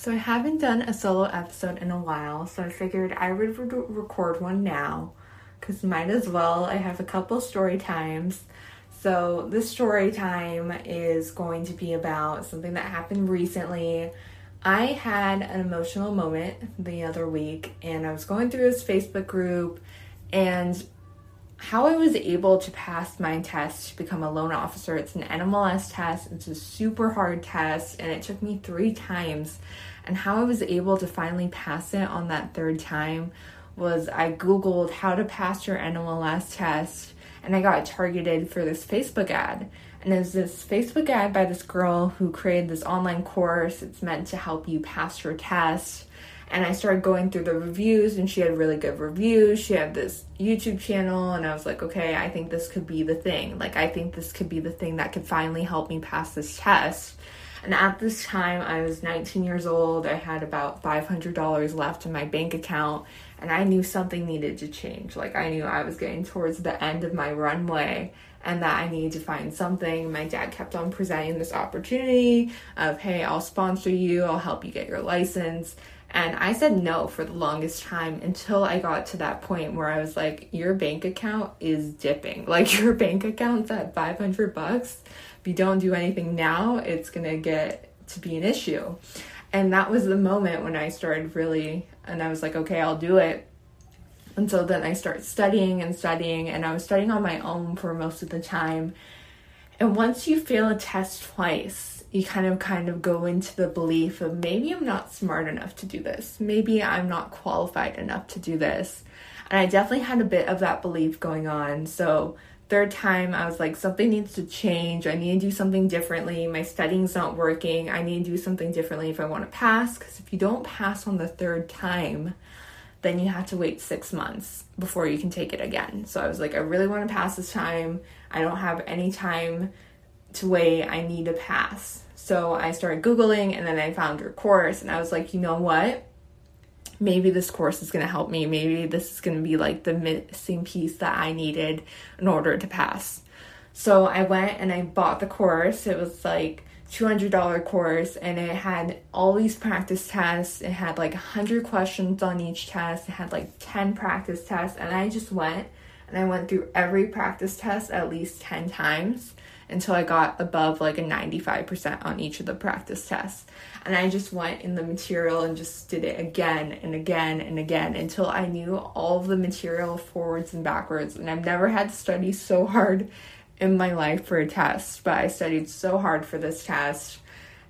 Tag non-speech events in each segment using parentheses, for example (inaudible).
So I haven't done a solo episode in a while, so I figured I would re- record one now because might as well. I have a couple story times. So this story time is going to be about something that happened recently. I had an emotional moment the other week and I was going through this Facebook group and how I was able to pass my test to become a loan officer. It's an NMLS test, it's a super hard test, and it took me three times. And how I was able to finally pass it on that third time was I Googled how to pass your NMLS test, and I got targeted for this Facebook ad. And it's this Facebook ad by this girl who created this online course. It's meant to help you pass your test and I started going through the reviews and she had really good reviews. She had this YouTube channel and I was like, okay, I think this could be the thing. Like I think this could be the thing that could finally help me pass this test. And at this time, I was 19 years old. I had about $500 left in my bank account, and I knew something needed to change. Like, I knew I was getting towards the end of my runway and that I needed to find something. My dad kept on presenting this opportunity of, hey, I'll sponsor you, I'll help you get your license. And I said no for the longest time until I got to that point where I was like, your bank account is dipping. (laughs) Like your bank account's at 500 bucks. If you don't do anything now, it's going to get to be an issue. And that was the moment when I started really, and I was like, okay, I'll do it. And so then I started studying and studying, and I was studying on my own for most of the time. And once you fail a test twice, you kind of kind of go into the belief of maybe I'm not smart enough to do this. Maybe I'm not qualified enough to do this. And I definitely had a bit of that belief going on. So third time I was like something needs to change. I need to do something differently. My studying's not working. I need to do something differently if I want to pass cuz if you don't pass on the third time, then you have to wait 6 months before you can take it again. So I was like I really want to pass this time. I don't have any time to wait. I need to pass. So I started Googling and then I found your course and I was like, you know what? Maybe this course is going to help me. Maybe this is going to be like the missing piece that I needed in order to pass. So I went and I bought the course. It was like $200 course and it had all these practice tests. It had like 100 questions on each test. It had like 10 practice tests and I just went and I went through every practice test at least 10 times until I got above like a 95% on each of the practice tests. And I just went in the material and just did it again and again and again until I knew all the material forwards and backwards. And I've never had to study so hard in my life for a test, but I studied so hard for this test.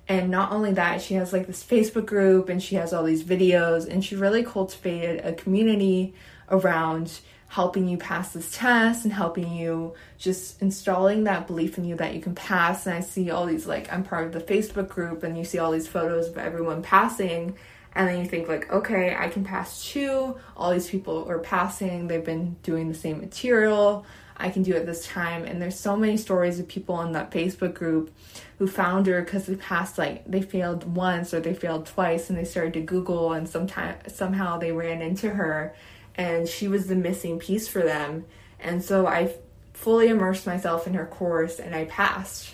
And not only that, she has like this Facebook group and she has all these videos, and she really cultivated a community around helping you pass this test and helping you just installing that belief in you that you can pass. And I see all these, like, I'm part of the Facebook group, and you see all these photos of everyone passing. And then you think, like, okay, I can pass too. All these people are passing, they've been doing the same material. I can do it this time. And there's so many stories of people in that Facebook group who found her because they passed like they failed once or they failed twice and they started to Google and sometime somehow they ran into her and she was the missing piece for them. And so I fully immersed myself in her course and I passed.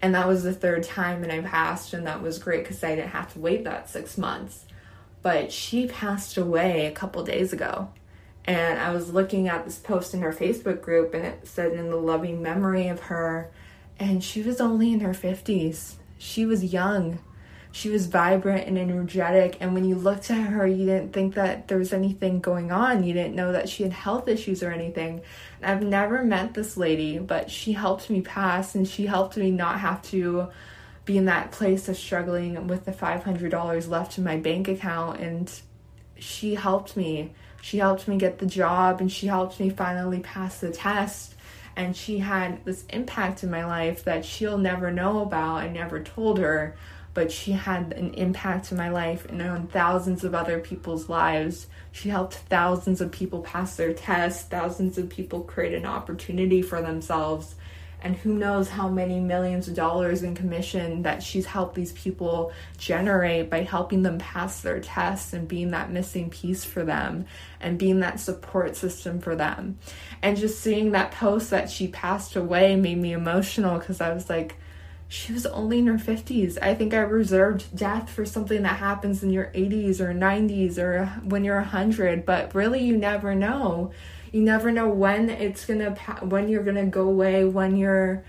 And that was the third time and I passed, and that was great because I didn't have to wait that six months. But she passed away a couple days ago. And I was looking at this post in her Facebook group, and it said in the loving memory of her. And she was only in her 50s. She was young she was vibrant and energetic and when you looked at her you didn't think that there was anything going on. You didn't know that she had health issues or anything. And i've never met this lady but she helped me pass and she helped me not have to be in that place of struggling with the $500 left in my bank account and she helped me. She helped me get the job and she helped me finally pass the test and she had this impact in my life that she'll never know about. I never told her but she had an impact in my life and on thousands of other people's lives. She helped thousands of people pass their tests, thousands of people create an opportunity for themselves. And who knows how many millions of dollars in commission that she's helped these people generate by helping them pass their tests and being that missing piece for them and being that support system for them. And just seeing that post that she passed away made me emotional because I was like, she was only in her 50s. I think I reserved death for something that happens in your 80s or 90s or when you're 100, but really you never know. You never know when it's going to when you're going to go away, when you're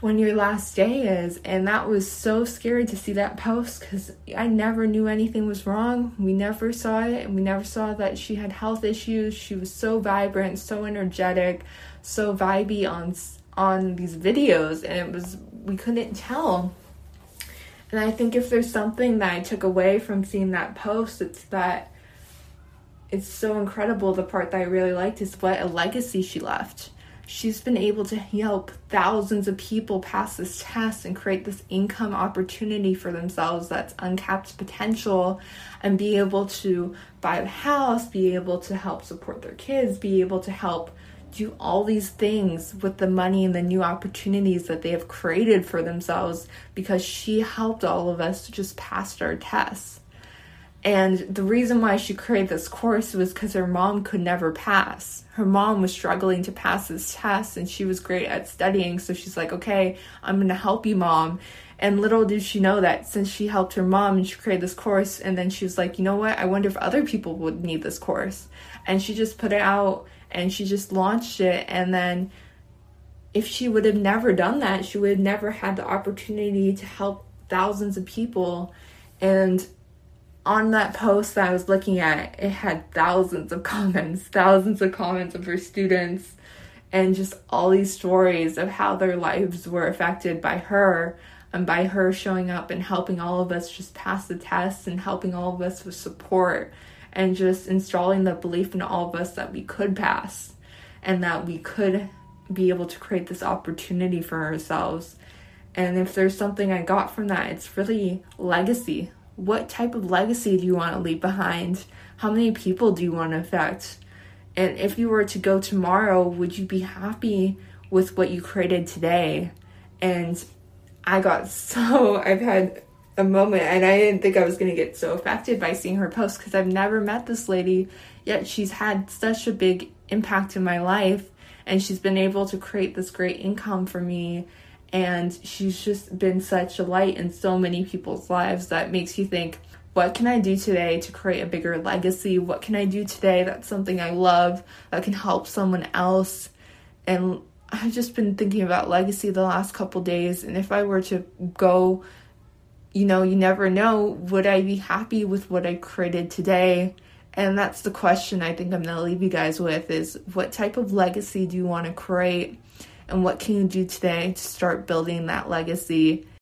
when your last day is. And that was so scary to see that post cuz I never knew anything was wrong. We never saw it and we never saw that she had health issues. She was so vibrant, so energetic, so vibey on on these videos and it was we couldn't tell. And I think if there's something that I took away from seeing that post, it's that it's so incredible. The part that I really liked is what a legacy she left. She's been able to help thousands of people pass this test and create this income opportunity for themselves that's uncapped potential and be able to buy a house, be able to help support their kids, be able to help do all these things with the money and the new opportunities that they have created for themselves because she helped all of us to just pass our tests. And the reason why she created this course was because her mom could never pass. Her mom was struggling to pass this test and she was great at studying. So she's like, okay, I'm going to help you, mom. And little did she know that since she helped her mom and she created this course, and then she was like, you know what? I wonder if other people would need this course. And she just put it out and she just launched it and then if she would have never done that she would have never had the opportunity to help thousands of people. And on that post that I was looking at it had thousands of (laughs) comments thousands of comments of her students and just all these stories of how their lives were affected by her and by her showing up and helping all of us just pass the tests and helping all of us with support and just installing the belief in all of us that we could pass and that we could be able to create this opportunity for ourselves. And if there's something I got from that, it's really legacy. What type of legacy do you want to leave behind? How many people do you want to affect? And if you were to go tomorrow, would you be happy with what you created today? And I got (laughs) so, I've had a moment and I didn't think I was going to get so affected by seeing her post because I've never met this lady yet she's had such a big impact in my life and she's been able to create this great income for me and she's just been such a light in so many people's lives that makes you think what can I do today to create a bigger legacy? What can I do today that's something I love that can help someone else? And I've just been thinking about legacy the last couple days and if I were to go you know, you never know, would I be happy with what I created today? And that's the question I think I'm going to leave you guys with is what type of legacy do you want to create? And what can you do today to start building that legacy?